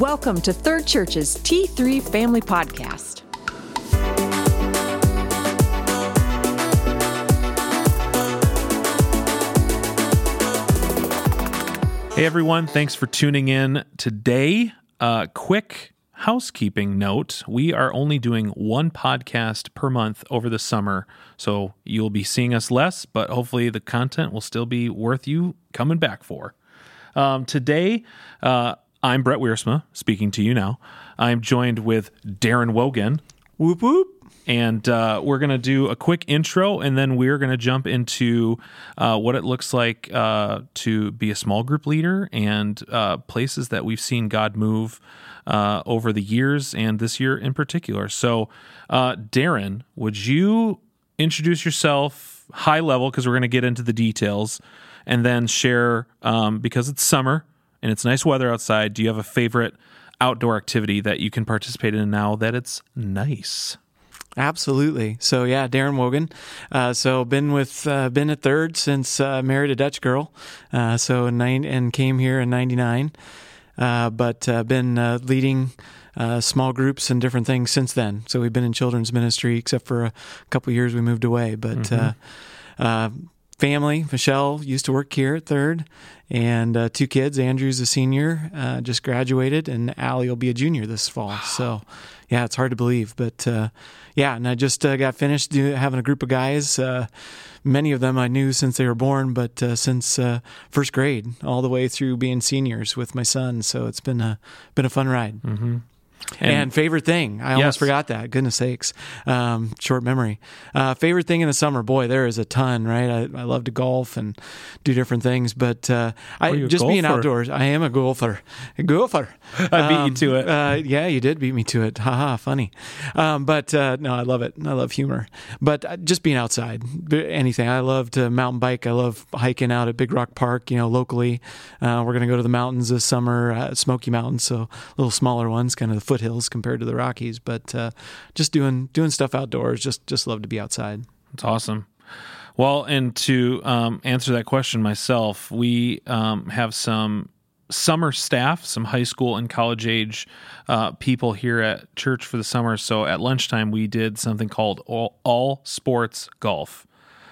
Welcome to Third Church's T3 Family Podcast. Hey everyone, thanks for tuning in today. Uh, quick housekeeping note we are only doing one podcast per month over the summer, so you'll be seeing us less, but hopefully the content will still be worth you coming back for. Um, today, uh, I'm Brett Wiersma speaking to you now. I'm joined with Darin Wogen. Whoop whoop. And uh, we're going to do a quick intro and then we're going to jump into uh, what it looks like uh, to be a small group leader and uh, places that we've seen God move uh, over the years and this year in particular. So, uh, Darin, would you introduce yourself high level because we're going to get into the details and then share, um, because it's summer and it's nice weather outside, do you have a favorite outdoor activity that you can participate in now that it's nice? Absolutely. So yeah, Darin Wogen. Uh, so been with uh, been at third since uh, married a Dutch girl. Uh, so nine and came here in '99, uh, but uh, been leading small groups and different things since then. So we've been in children's ministry, except for a couple years we moved away. But mm-hmm. Family, Michelle used to work here at third, and uh, two kids. Andrew's a senior, uh, just graduated, and Allie will be a junior this fall. Wow. So, yeah, it's hard to believe, but uh, yeah, and I just uh, got finished do, having a group of guys. Uh, many of them I knew since they were born, but uh, since first grade all the way through being seniors with my son. So it's been a been a fun ride. Mm-hmm. And, and, favorite thing, I almost yes. forgot that. Goodness sakes, um, short memory. Uh, favorite thing in the summer, boy, there is a ton, right? I, I love to golf and do different things, but uh, I just being outdoors. I am a golfer, a golfer. I beat um, you to it. Uh, yeah, you did beat me to it. Haha, funny. Um, but uh, no, I love it. I love humor. But uh, just being outside, anything. I love to mountain bike. I love hiking out at Big Rock Park. You know, locally. Uh, we're gonna go to the mountains this summer, Smoky Mountains, so little smaller ones, kind of the foothills compared to the Rockies. But uh, just doing doing stuff outdoors. Just just love to be outside. That's awesome. Well, and to um, answer that question myself, we um, have some summer staff, some high school and college age uh, people here at church for the summer. So at lunchtime, we did something called all, all sports golf.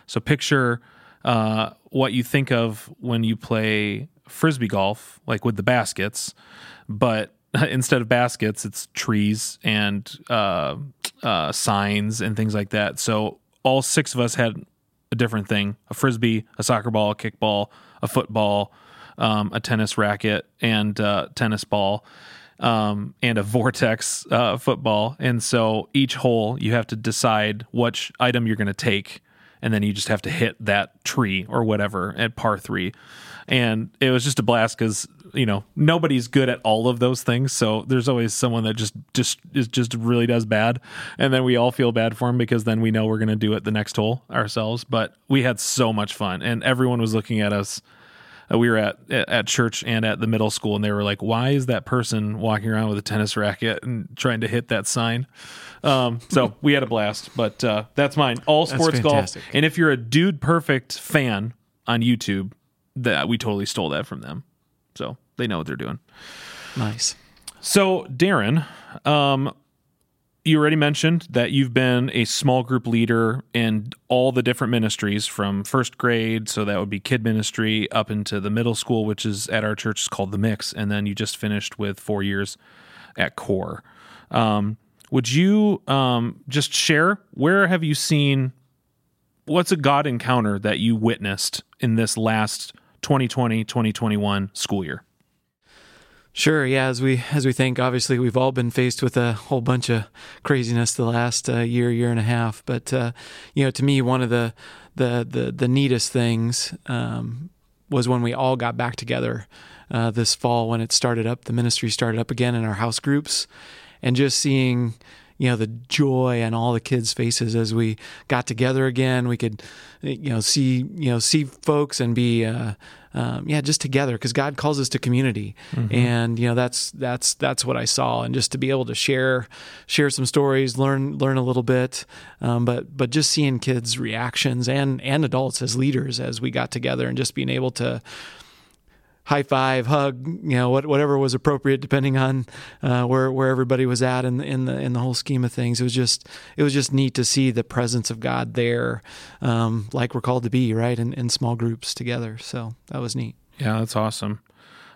So picture uh, what you think of when you play frisbee golf, like with the baskets, but instead of baskets, it's trees and uh, uh, signs and things like that. So all six of us had a different thing: a frisbee, a soccer ball, a kickball, a football, um, a tennis racket, and uh, tennis ball. Um, and a vortex uh, football. And so each hole, you have to decide which item you're going to take, and then you just have to hit that tree or whatever at par three. And it was just a blast because you know nobody's good at all of those things. So there's always someone that just just is just really does bad. And then we all feel bad for him because then we know we're going to do it the next hole ourselves. But we had so much fun. And everyone was looking at us uh, we were at at church and at the middle school and they were like why is that person walking around with a tennis racket and trying to hit that sign? Um, so we had a blast. But uh, that's mine. All sports golf. and if you're a dude perfect fan on youtube that we totally stole that from them. So they know what they're doing. Nice. So, Darin, um, you already mentioned that you've been a small group leader in all the different ministries from first grade, so that would be kid ministry, up into the middle school, which is at our church is called the Mix, and then you just finished with four years at Core. Um, would you um, just share where have you seen what's a God encounter that you witnessed in this last 2020 2021 school year? Sure. Yeah. As we as we think, obviously, we've all been faced with a whole bunch of craziness the last uh, year, year and a half. But uh, you know, to me, one of the the the, the neatest things um, was when we all got back together uh, this fall when it started up. The ministry started up again in our house groups, and just seeing you know the joy on all the kids' faces as we got together again. We could you know see you know see folks and be uh, um, yeah just together because God calls us to community, mm-hmm. and you know that's that's that's what I saw, and just to be able to share share some stories, learn learn a little bit, um, but but just seeing kids' reactions and and adults as leaders as we got together, and just being able to high five, hug, you know, what, whatever was appropriate depending on uh, where where everybody was at in the, in the in the whole scheme of things. It was just it was just neat to see the presence of God there, um, like we're called to be, right, in, in small groups together. So that was neat. Yeah, that's awesome.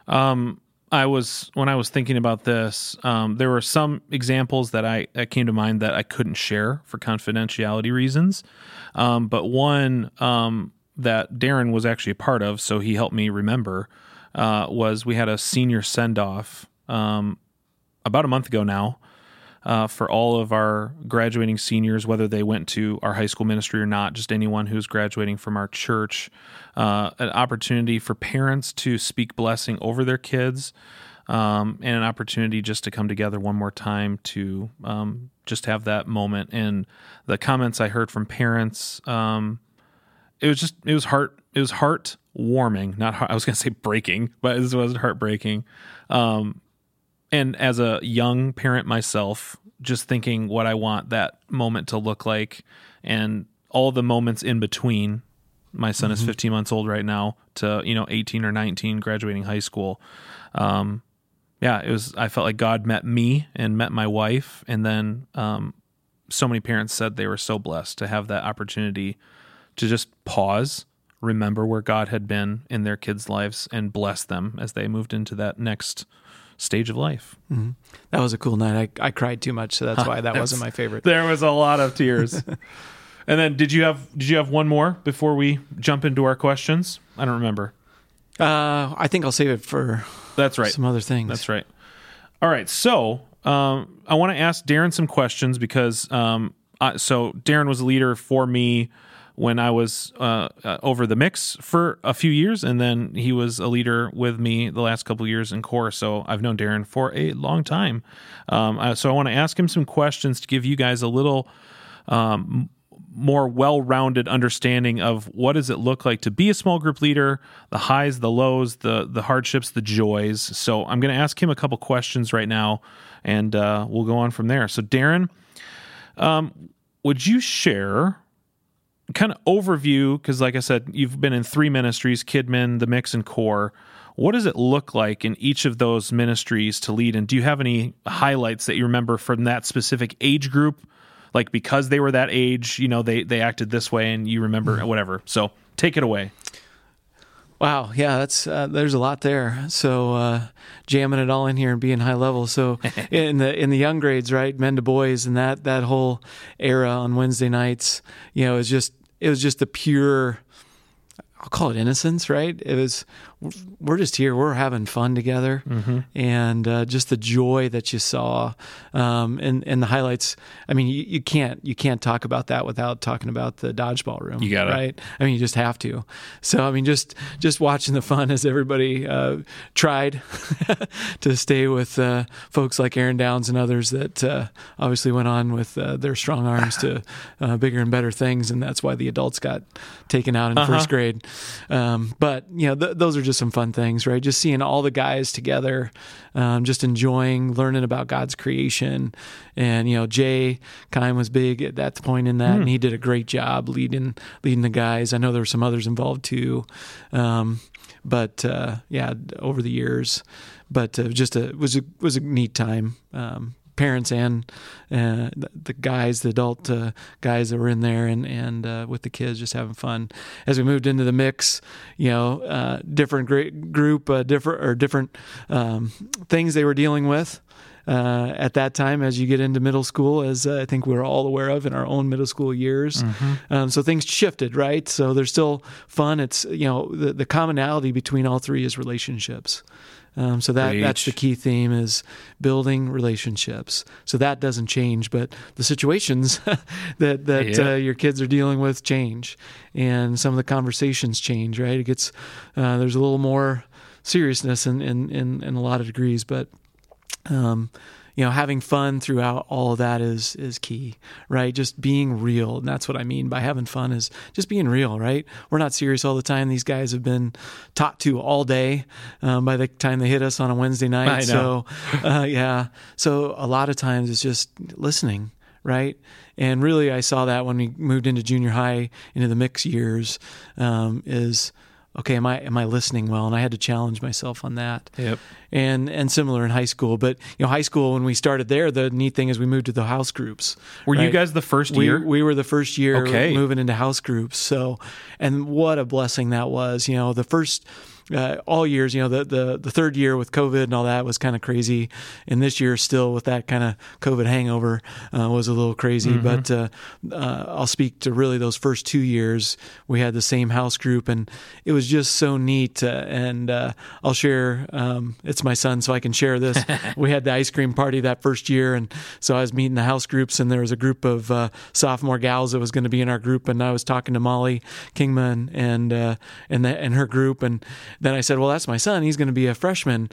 Um, I was when I was thinking about this, um, there were some examples that I that came to mind that I couldn't share for confidentiality reasons, um, but one um, that Darin was actually a part of, so he helped me remember, uh, was we had a senior send off um, about a month ago now. Uh, for all of our graduating seniors, whether they went to our high school ministry or not, just anyone who's graduating from our church, uh, an opportunity for parents to speak blessing over their kids, um, and an opportunity just to come together one more time to um, just have that moment. And the comments I heard from parents, um, it was just it was heart it was heart warming. Not heart, I was going to say breaking, but it was heartbreaking. Um, and as a young parent myself, just thinking what I want that moment to look like, and all the moments in between. My son mm-hmm. is 15 months old right now to you know 18 or 19, graduating high school. Um, yeah, it was. I felt like God met me and met my wife, and then um, so many parents said they were so blessed to have that opportunity to just pause, remember where God had been in their kids' lives, and bless them as they moved into that next stage of life. Mm-hmm. That was a cool night. I, I cried too much, so that's why that wasn't my favorite. There was a lot of tears. and then did you have did you have one more before we jump into our questions? I don't remember. Uh, I think I'll save it for that's right some other things. That's right. All right, so um, I want to ask Darin some questions because um, uh, so Darin was a leader for me when I was uh, uh, over the mix for a few years, and then he was a leader with me the last couple years in core. So I've known Darin for a long time. Um, uh, so I want to ask him some questions to give you guys a little um, more well-rounded understanding of what does it look like to be a small group leader, the highs, the lows, the the hardships, the joys. So I'm going to ask him a couple questions right now, and uh, we'll go on from there. So Darin. Um, would you share kind of overview because like i said you've been in three ministries kidmin the mix and core what does it look like in each of those ministries to lead and do you have any highlights that you remember from that specific age group like because they were that age you know they they acted this way and you remember mm-hmm. whatever so take it away Wow, yeah, that's uh, there's a lot there. So uh, jamming it all in here and being high level. So in the in the young grades, right, men to boys, and that that whole era on Wednesday nights, you know, is just it was just the pure I'll call it innocence, right? It was we're just here, we're having fun together, mm-hmm. and uh, just the joy that you saw, um, and and the highlights. I mean, you, you, can't you can't talk about that without talking about the dodgeball room. You got it, right? I mean, you just have to. So I mean, just just watching the fun as everybody uh, tried to stay with uh, folks like Aaron Downs and others that uh, obviously went on with uh, their strong arms to uh, bigger and better things, and that's why the adults got taken out in uh-huh. first grade. Um, but you know, th- those are just some fun things, right? Just seeing all the guys together, um, just enjoying learning about God's creation. And you know, Jay Kime was big at that point in that, mm. and he did a great job leading leading the guys. I know there were some others involved too, um, but uh, yeah, over the years. But uh, just a was a was a neat time. Um, parents and uh, the guys, the adult uh, guys that were in there, and and uh, with the kids, just having fun. As we moved into the mix, you know, uh, different group, uh, different or different um, things they were dealing with. Uh, at that time as you get into middle school, as uh, I think we are all aware of in our own middle school years. Mm-hmm. Um, so things shifted, right? So there's still fun. It's, you know, the, the commonality between all three is relationships. Um, so that that's the key theme is building relationships. So that doesn't change, but the situations that that yeah. uh, your kids are dealing with change, and some of the conversations change. Right? It gets uh, there's a little more seriousness in in in, in a lot of degrees, but. Um, you know, having fun throughout all of that is is key, right? Just being real, and that's what I mean by having fun is just being real, right? We're not serious all the time. These guys have been taught to all day um, by the time they hit us on a Wednesday night. So, uh, yeah, so a lot of times it's just listening, right? And really, I saw that when we moved into junior high, into the mix years, um, is okay, am I am I listening well? And I had to challenge myself on that. Yep. And and similar in high school, but you know, high school when we started there, the neat thing is we moved to the house groups. Were you guys the first we, year? We were the first year Okay. moving into house groups. So, and what a blessing that was. You know, the first. Uh, all years, you know, the, the the third year with COVID and all that was kind of crazy, and this year still with that kind of COVID hangover uh, was a little crazy. Mm-hmm. But uh, uh, I'll speak to really those first two years. We had the same house group, and it was just so neat. Uh, and uh, I'll share. Um, it's my son, so I can share this. we had the ice cream party that first year, and so I was meeting the house groups, and there was a group of uh, sophomore gals that was going to be in our group, and I was talking to Molly Kingman and uh, and the, and her group, and then I said, "Well, that's my son. He's going to be a freshman."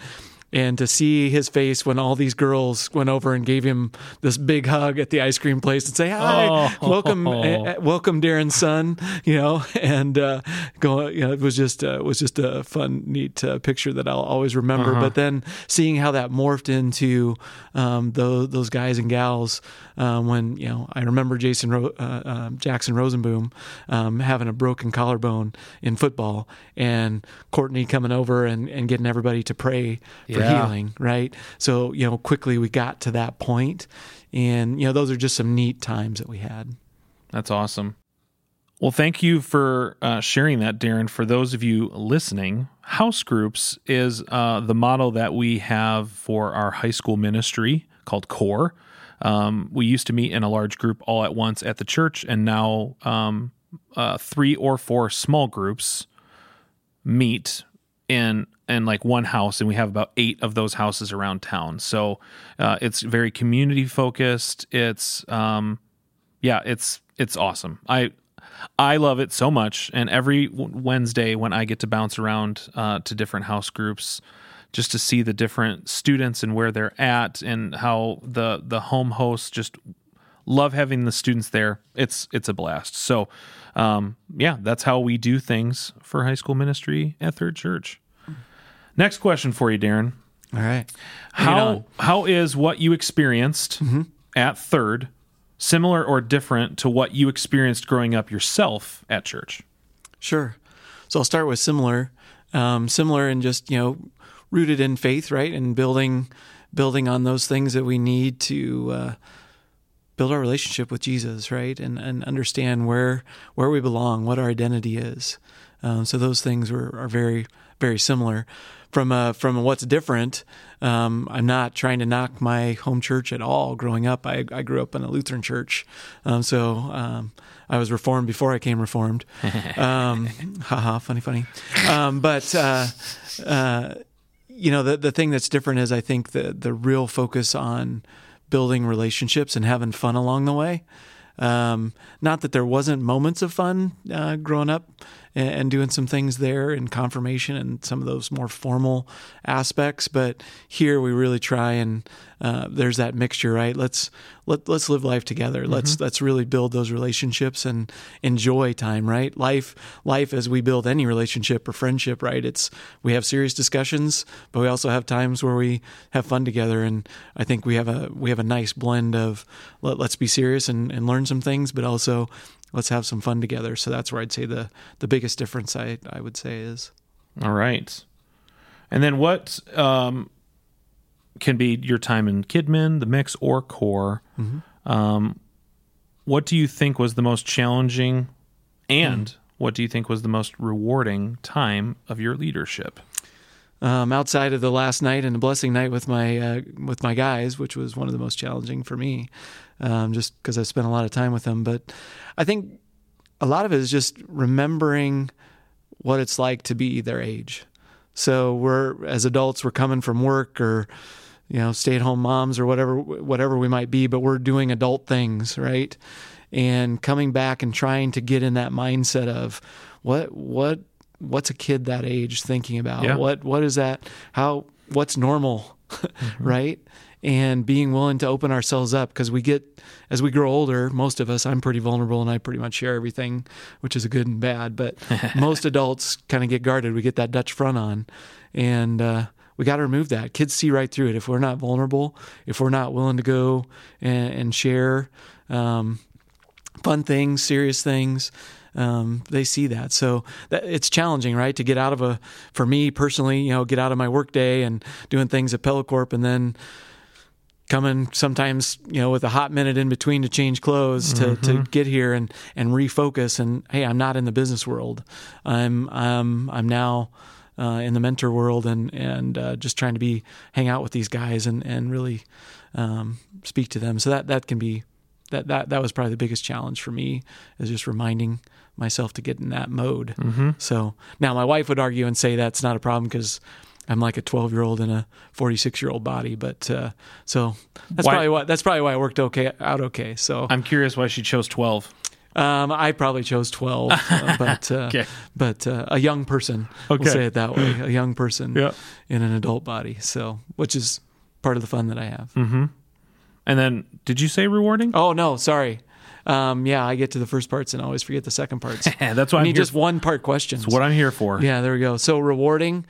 And to see his face when all these girls went over and gave him this big hug at the ice cream place and say, "Hi, Oh. welcome, uh, welcome, Darin's son," you know, and uh, go, you know, it was just uh, it was just a fun, neat uh, picture that I'll always remember. But then seeing how that morphed into um, those those guys and gals um, when you know I remember Jason Ro- uh, um, Jackson Rosenboom um, having a broken collarbone in football and Courtney coming over and, and getting everybody to pray for Yeah. healing, right? So you know quickly we got to that point, and you know those are just some neat times that we had. That's awesome. Well, thank you for uh, sharing that, Darin. For those of you listening, house groups is uh, the model that we have for our high school ministry called CORE. Um, we used to meet in a large group all at once at the church, and now um, uh, three or four small groups meet in in like one house and we have about eight of those houses around town so uh, it's very community focused it's um yeah it's it's awesome i i love it so much and every wednesday when i get to bounce around uh, to different house groups just to see the different students and where they're at and how the the home hosts just love having the students there. It's it's a blast. So, um, yeah, that's how we do things for high school ministry at Third Church. Next question for you, Darin. All right, How how is what you experienced at Third similar or different to what you experienced growing up yourself at church? Sure. So I'll start with similar, um, similar and just you know rooted in faith, right, and building building on those things that we need to uh, build our relationship with Jesus, right, and and understand where where we belong, what our identity is. Um, so those things were are very very similar. From uh, from what's different, um, I'm not trying to knock my home church at all. Growing up, I, I grew up in a Lutheran church, um, so um, I was reformed before I came reformed. Um, haha, funny, funny. Um, but uh, uh, you know, the the thing that's different is I think the the real focus on building relationships and having fun along the way. Um, not that there wasn't moments of fun uh, growing up and, and doing some things there in confirmation and some of those more formal aspects, but here we really try and uh, there's that mixture, right? Let's let let's live life together. Let's let's really build those relationships and enjoy time, right? Life life as we build any relationship or friendship, right? It's we have serious discussions, but we also have times where we have fun together, and I think we have a we have a nice blend of let, let's be serious and, and learn some things, but also let's have some fun together. So that's where I'd say the the biggest difference I I would say is. All right. And then what um, can be your time in Kidmin, the mix, or core? Um, what do you think was the most challenging and what do you think was the most rewarding time of your leadership? um, outside of the last night and the blessing night with my uh, with my guys, which was one of the most challenging for me, um, just because I spent a lot of time with them. But I think a lot of it is just remembering what it's like to be their age. So we're as adults, we're coming from work or you know stay at home moms or whatever whatever we might be, but we're doing adult things, right? And coming back and trying to get in that mindset of what what what's a kid that age thinking about? Yeah. What what is that? How what's normal, right? And being willing to open ourselves up because we get as we grow older, most of us, I'm pretty vulnerable and I pretty much share everything, which is a good and bad. But most adults kind of get guarded. We get that Dutch front on, and uh, we got to remove that. Kids see right through it. If we're not vulnerable, if we're not willing to go and, and share um, fun things, serious things, um, they see that. So that, it's challenging, right, to get out of a for me personally, you know, get out of my workday and doing things at Pella Corp, and then coming sometimes you know with a hot minute in between to change clothes to, Mm-hmm. to get here and and refocus and hey i'm not in the business world i'm i'm i'm now uh, in the mentor world and and uh, just trying to be hang out with these guys and and really um, speak to them so that that can be that that that was probably the biggest challenge for me is just reminding myself to get in that mode Mm-hmm. so now my wife would argue and say that's not a problem because I'm like a 12 year old in a 46 year old body, but uh, so that's Why- probably why that's probably why it worked okay out okay. So I'm curious why she chose 12. um, I probably chose 12, uh, but uh, Okay. but uh, a young person, Okay. we'll say it that way, a young person Yeah. in an adult body. So which is part of the fun that I have. Mm-hmm. And then, did you say rewarding? Oh no, sorry. Um, yeah, I get to the first parts and I always forget the second parts. That's I what I'm need just one part questions. what I'm here for. Yeah, there we go. So rewarding.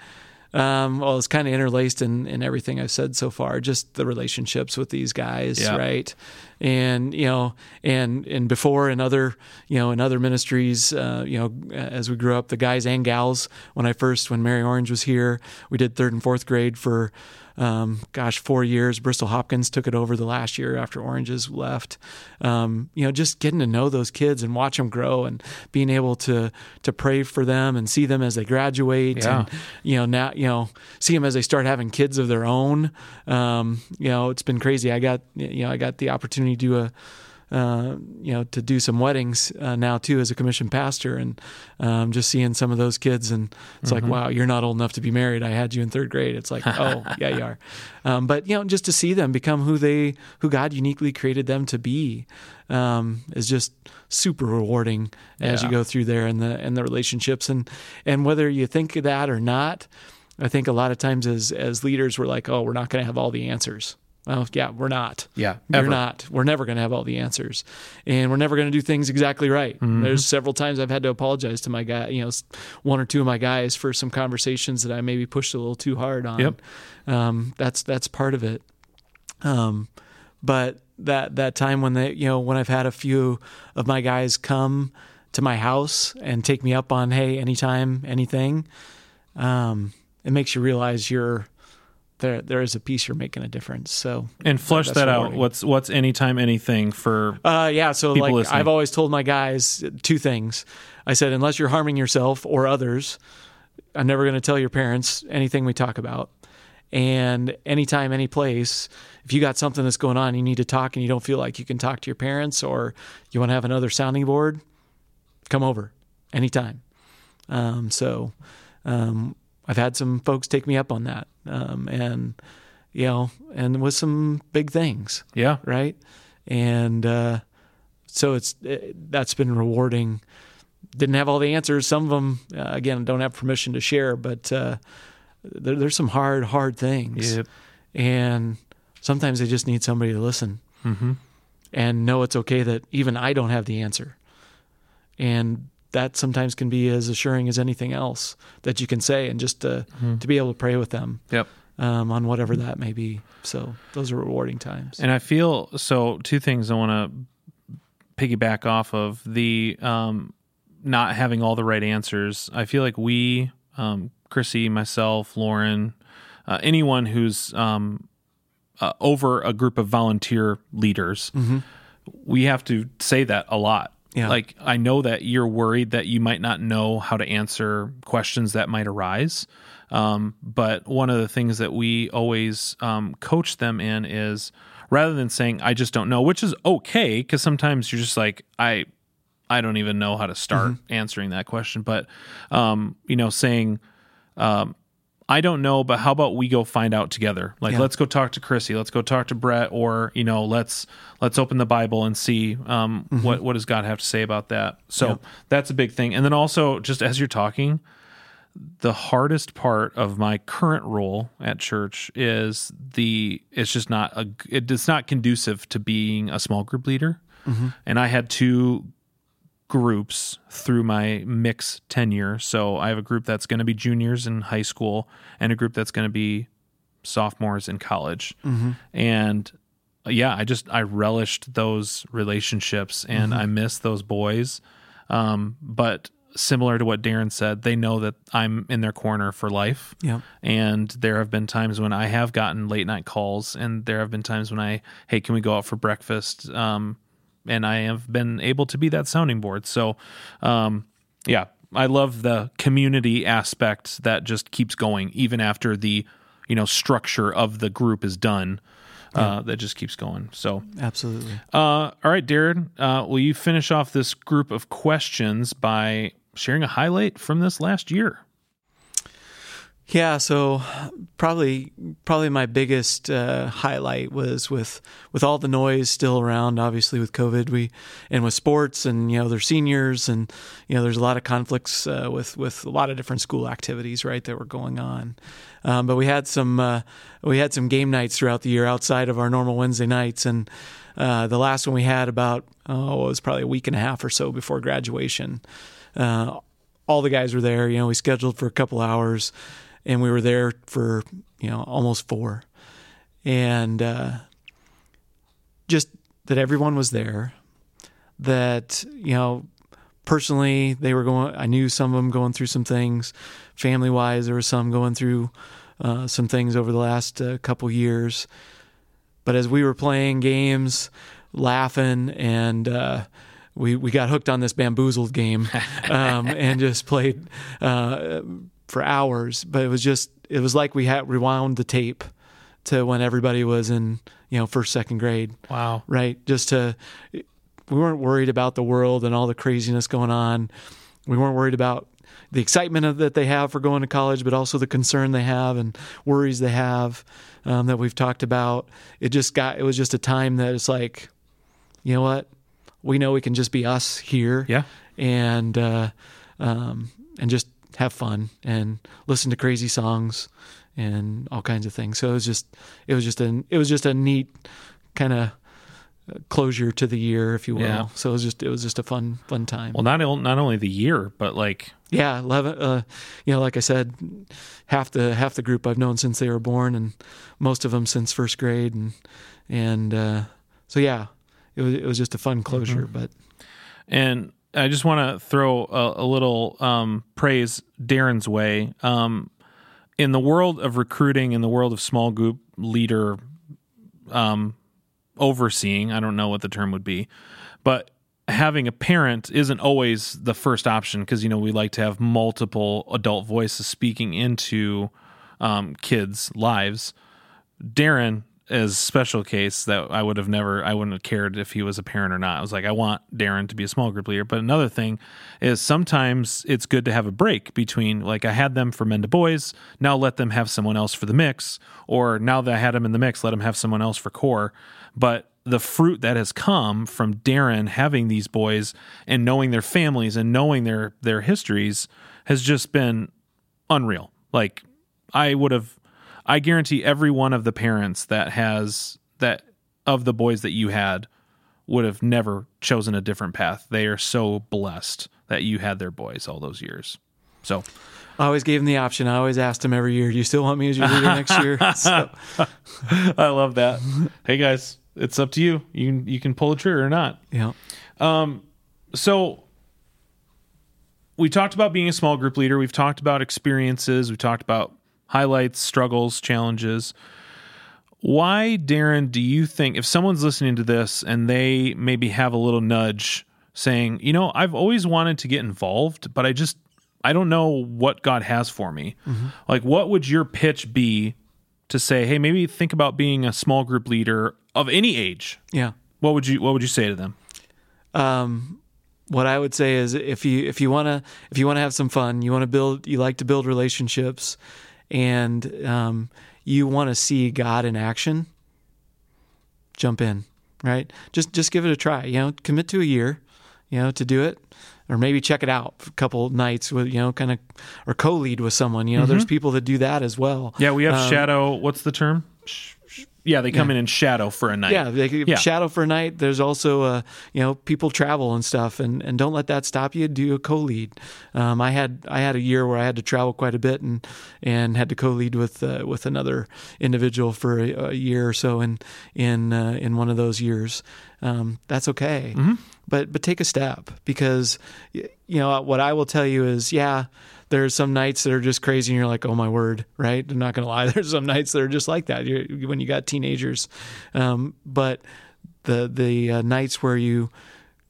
Um, well, it's kind of interlaced in, in everything I've said so far. Just the relationships with these guys, Yeah. right? And you know, and and before in other you know in other ministries, uh, you know, as we grew up, the guys and gals. When I first, when Mary Orange was here, we did third and fourth grade for. Um, gosh, four years. Bristol Hopkins took it over the last year after Oranges left. Um, you know, just getting to know those kids and watch them grow, and being able to to pray for them and see them as they graduate, Yeah. and you know now you know see them as they start having kids of their own. Um, you know, it's been crazy. I got you know I got the opportunity to do a uh, you know, to do some weddings uh, now too as a commissioned pastor, and um, just seeing some of those kids, and it's like, wow, you're not old enough to be married. I had you in third grade. It's like, oh, yeah, you are. Um, but you know, just to see them become who they, who God uniquely created them to be, um, is just super rewarding as you go through there and the and the relationships, and and whether you think of that or not. I think a lot of times as as leaders, we're like, oh, we're not going to have all the answers. Well, yeah, we're not. Yeah, We're ever. not. We're never going to have all the answers, and we're never going to do things exactly right. Mm-hmm. There's several times I've had to apologize to my guy, you know, one or two of my guys for some conversations that I maybe pushed a little too hard on. Yep. Um, that's that's part of it. Um, but that that time when they, you know, when I've had a few of my guys come to my house and take me up on, hey, anytime, anything, um, it makes you realize you're there. There is a piece you're making a difference. So And flush that out. What's what's anytime anything for Uh, yeah. So like listening. I've always told my guys two things. I said, unless you're harming yourself or others, I'm never going to tell your parents anything we talk about. And anytime, any place, if you got something that's going on, you need to talk, and you don't feel like you can talk to your parents, or you want to have another sounding board, come over anytime. Um, so um, I've had some folks take me up on that, um, and you know, and with some big things yeah right? And uh, so it's it, that's been rewarding. Didn't have all the answers. Some of them, uh, again, don't have permission to share, but uh, there, there's some hard, hard things, Yep. and sometimes they just need somebody to listen Mhm. and know it's okay that even I don't have the answer, and that sometimes can be as assuring as anything else that you can say, and just to to be able to pray with them Yep. um, on whatever that may be. So those are rewarding times. And I feel so. Two things I want to piggyback off of the um, not having all the right answers. I feel like we, um, Chrissy, myself, Lauren, uh, anyone who's um, uh, over a group of volunteer leaders, we have to say that a lot. Yeah. Like I know that you're worried that you might not know how to answer questions that might arise. Um, but one of the things that we always um, coach them in is rather than saying I just don't know, which is okay because sometimes you're just like I I don't even know how to start answering that question. But um, you know, saying um, I don't know, but how about we go find out together? Like, Yeah. let's go talk to Chrissy. Let's go talk to Brett, or you know, let's let's open the Bible and see um, what what does God have to say about that. So that's a big thing. And then also, just as you're talking, the hardest part of my current role at church is the it's just not a it's not conducive to being a small group leader. And I had two groups through my mix tenure. So I have a group that's going to be juniors in high school and a group that's going to be sophomores in college. And uh, yeah, I just I relished those relationships and I miss those boys. Um, but similar to what Darren said, they know that I'm in their corner for life. Yeah. And there have been times when I have gotten late night calls, and there have been times when I, hey, can we go out for breakfast? Um, and I have been able to be that sounding board. So, um, yeah, I love the community aspect that just keeps going even after the, you know, structure of the group is done. Uh, that just keeps going. So, Absolutely. uh, all right, Darin, uh, will you finish off this group of questions by sharing a highlight from this last year? Yeah, so probably probably my biggest uh, highlight was with with all the noise still around. Obviously, with COVID, we and with sports, and you know, they're seniors, and you know, there's a lot of conflicts uh, with with a lot of different school activities, right, that were going on. Um, but we had some uh, we had some game nights throughout the year outside of our normal Wednesday nights, and uh, the last one we had about oh, it was probably a week and a half or so before graduation. Uh, all the guys were there. You know, we scheduled for a couple hours and we were there for you know almost four, and uh, just that everyone was there. That you know, personally, they were going. I knew some of them going through some things, family wise. There were some going through uh, some things over the last uh, couple years. But as we were playing games, laughing, and uh, we we got hooked on this bamboozled game, um, and just played uh, for hours. But it was just it was like we had rewound the tape to when everybody was in you know first second grade, Wow. right? Just to we weren't worried about the world and all the craziness going on. We weren't worried about the excitement of, that they have for going to college, but also the concern they have and worries they have um, that we've talked about. It just got it was just a time that it's like, you know what, we know we can just be us here, Yeah. and uh, um, and just have fun and listen to crazy songs and all kinds of things. So it was just it was just an it was just a neat kind of closure to the year, if you will. Yeah. So it was just it was just a fun fun time. Well, not not only the year, but like yeah, eleven. Uh, you know, like I said, half the half the group I've known since they were born, and most of them since first grade, and and uh, so yeah, it was it was just a fun closure. But And I just want to throw a, a little um, praise Darin's way. Um, in the world of recruiting, in the world of small group leader um, overseeing, I don't know what the term would be, but having a parent isn't always the first option because, you know, we like to have multiple adult voices speaking into um, kids' lives. Darin is a special case that I would have never, I wouldn't have cared if he was a parent or not. I was like, I want Darin to be a small group leader. But another thing is sometimes it's good to have a break between, like, I had them for men to boys, now let them have someone else for the mix, or now that I had them in the mix, let them have someone else for core. But the fruit that has come from Darin having these boys and knowing their families and knowing their their histories has just been unreal. Like I would have I guarantee every one of the parents that has that of the boys that you had would have never chosen a different path. They are so blessed that you had their boys all those years. So I always gave them the option. I always asked them every year, "Do you still want me as your leader next year?" So, I love that. hey guys, it's up to you. You can you can pull the trigger or not. yeah, Um. so we talked about being a small group leader. We've talked about experiences. We've talked about highlights, struggles, challenges. Why, Darin, do you think if someone's listening to this and they maybe have a little nudge saying, you know, I've always wanted to get involved, but I just, I don't know what God has for me? Like, what would your pitch be to say, hey, maybe think about being a small group leader of any age? yeah. What would you, what would you say to them? Um, what I would say is if you if you want to if you want to have some fun, you want to build you like to build relationships and um, you want to see God in action, jump in, right? Just just give it a try, you know, commit to a year, you know, to do it or maybe check it out a couple nights with, you know, kind of or co-lead with someone, you know, there's people that do that as well. Yeah, we have Um, shadow. What's the term? Yeah, they come in and shadow for a night. Yeah, they Yeah. shadow for a night. There's also, uh, you know, people travel and stuff, and, and don't let that stop you. Do a co-lead. Um, I had I had a year where I had to travel quite a bit and and had to co-lead with uh, with another individual for a, a year or so in in uh, in one of those years. Um, that's okay, but but take a step because you know what I will tell you is yeah. There's some nights that are just crazy, and you're like, "Oh my word!" Right? I'm not gonna lie. There's some nights that are just like that. You're, when you got teenagers, um, but the the uh, nights where you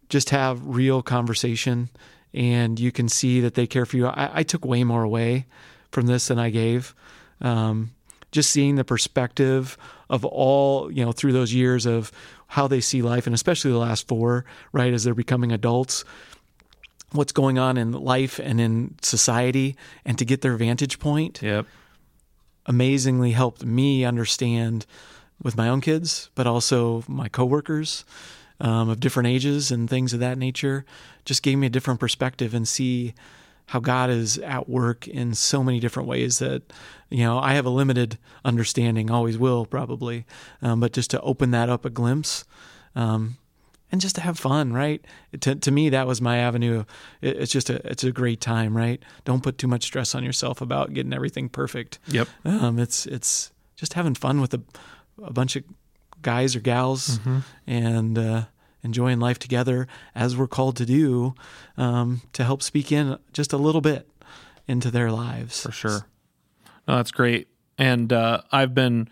just have real conversation and you can see that they care for you. I, I took way more away from this than I gave. Um, just seeing the perspective of all you know through those years of how they see life, and especially the last four, right as they're becoming adults, what's going on in life and in society, and to get their vantage point Yep. amazingly helped me understand with my own kids, but also my coworkers um, of different ages and things of that nature. Just gave me a different perspective and see how God is at work in so many different ways that you know I have a limited understanding, always will probably, um, but just to open that up a glimpse. Um, and just to have fun, right? To, to me, that was my avenue. It, it's just a it's a great time, right? Don't put too much stress on yourself about getting everything perfect. Yep. Um, it's it's just having fun with a, a bunch of guys or gals and uh, enjoying life together as we're called to do um, to help speak in just a little bit into their lives. for sure. No, that's great. And uh, I've been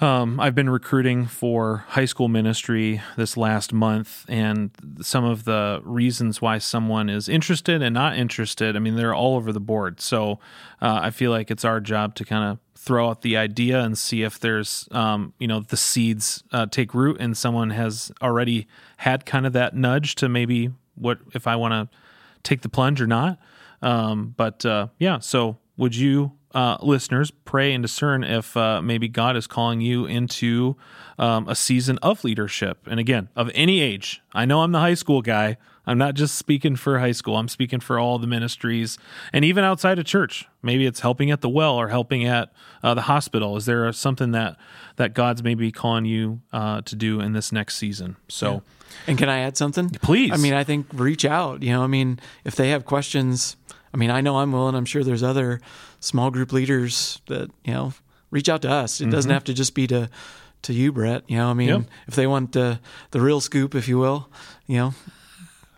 um, I've been recruiting for high school ministry this last month, and some of the reasons why someone is interested and not interested. I mean, they're all over the board. So uh, I feel like it's our job to kind of throw out the idea and see if there's um, you know the seeds uh, take root and someone has already had kind of that nudge to maybe what if I want to take the plunge or not. Um, but uh, yeah, so would you, uh, listeners, pray and discern if uh, maybe God is calling you into um, a season of leadership? And again, of any age. I know I'm the high school guy. I'm not just speaking for high school. I'm speaking for all the ministries and even outside of church. Maybe it's helping at the well or helping at uh, the hospital. Is there something that that God's maybe calling you uh, to do in this next season? So. And can I add something? Please. I mean, I think reach out. You know, I mean, if they have questions, I mean, I know I'm willing. I'm sure there's other small group leaders that you know reach out to us. It doesn't have to just be to to you, Brett. You know, I mean, Mm-hmm. Yep. if they want the the real scoop, if you will, you know,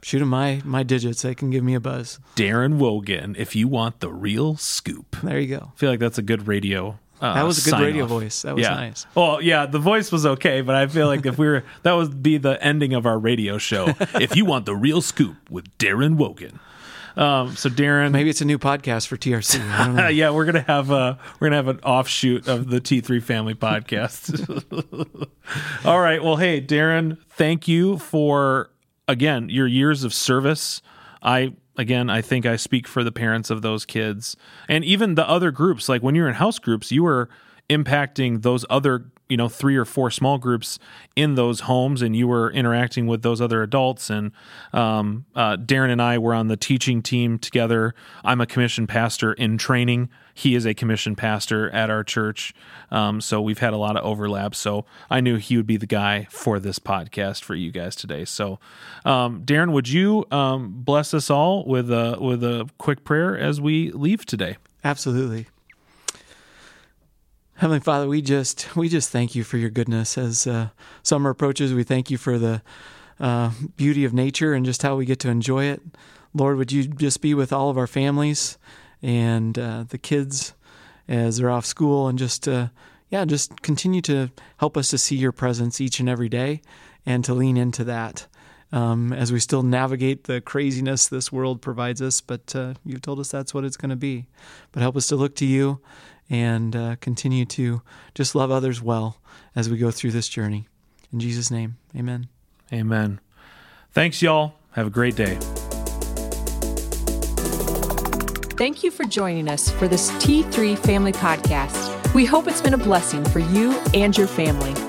shoot them my my digits. They can give me a buzz. Darin Wogen, if you want the real scoop. There you go. I feel like that's a good radio. Uh, That was a good radio off. voice. That was yeah. nice. Well, yeah, the voice was okay, but I feel like if we were, that would be the ending of our radio show. if you want the real scoop with Darin Wogen. Um, so Darin, Maybe it's a new podcast for TRC. I don't know. yeah, we're gonna have a we're gonna have an offshoot of the T three Family Podcast. All right. Well, hey, Darin, thank you for again your years of service. I again, I think I speak for the parents of those kids and even the other groups. Like when you're in house groups, you were impacting those other you know three or four small groups in those homes and you were interacting with those other adults. And um, uh, darin and i were on the teaching team together. I'm a commissioned pastor in training. He is a commissioned pastor at our church. Um, so we've had a lot of overlap. So i knew he would be the guy for this podcast for you guys today. So um, darin would you um, bless us all with a with a quick prayer as we leave today? Absolutely. Heavenly Father, we just we just thank you for your goodness as uh, summer approaches. We thank you for the uh, beauty of nature and just how we get to enjoy it. Lord, would you just be with all of our families and uh, the kids as they're off school, and just uh, yeah, just continue to help us to see your presence each and every day, and to lean into that. Um, as we still navigate the craziness this world provides us, but uh, you've told us that's what it's going to be. But help us to look to you and uh, continue to just love others well as we go through this journey. In Jesus' name, amen. amen thanks y'all have a great day Thank you for joining us for this T3 Family Podcast. We hope it's been a blessing for you and your family.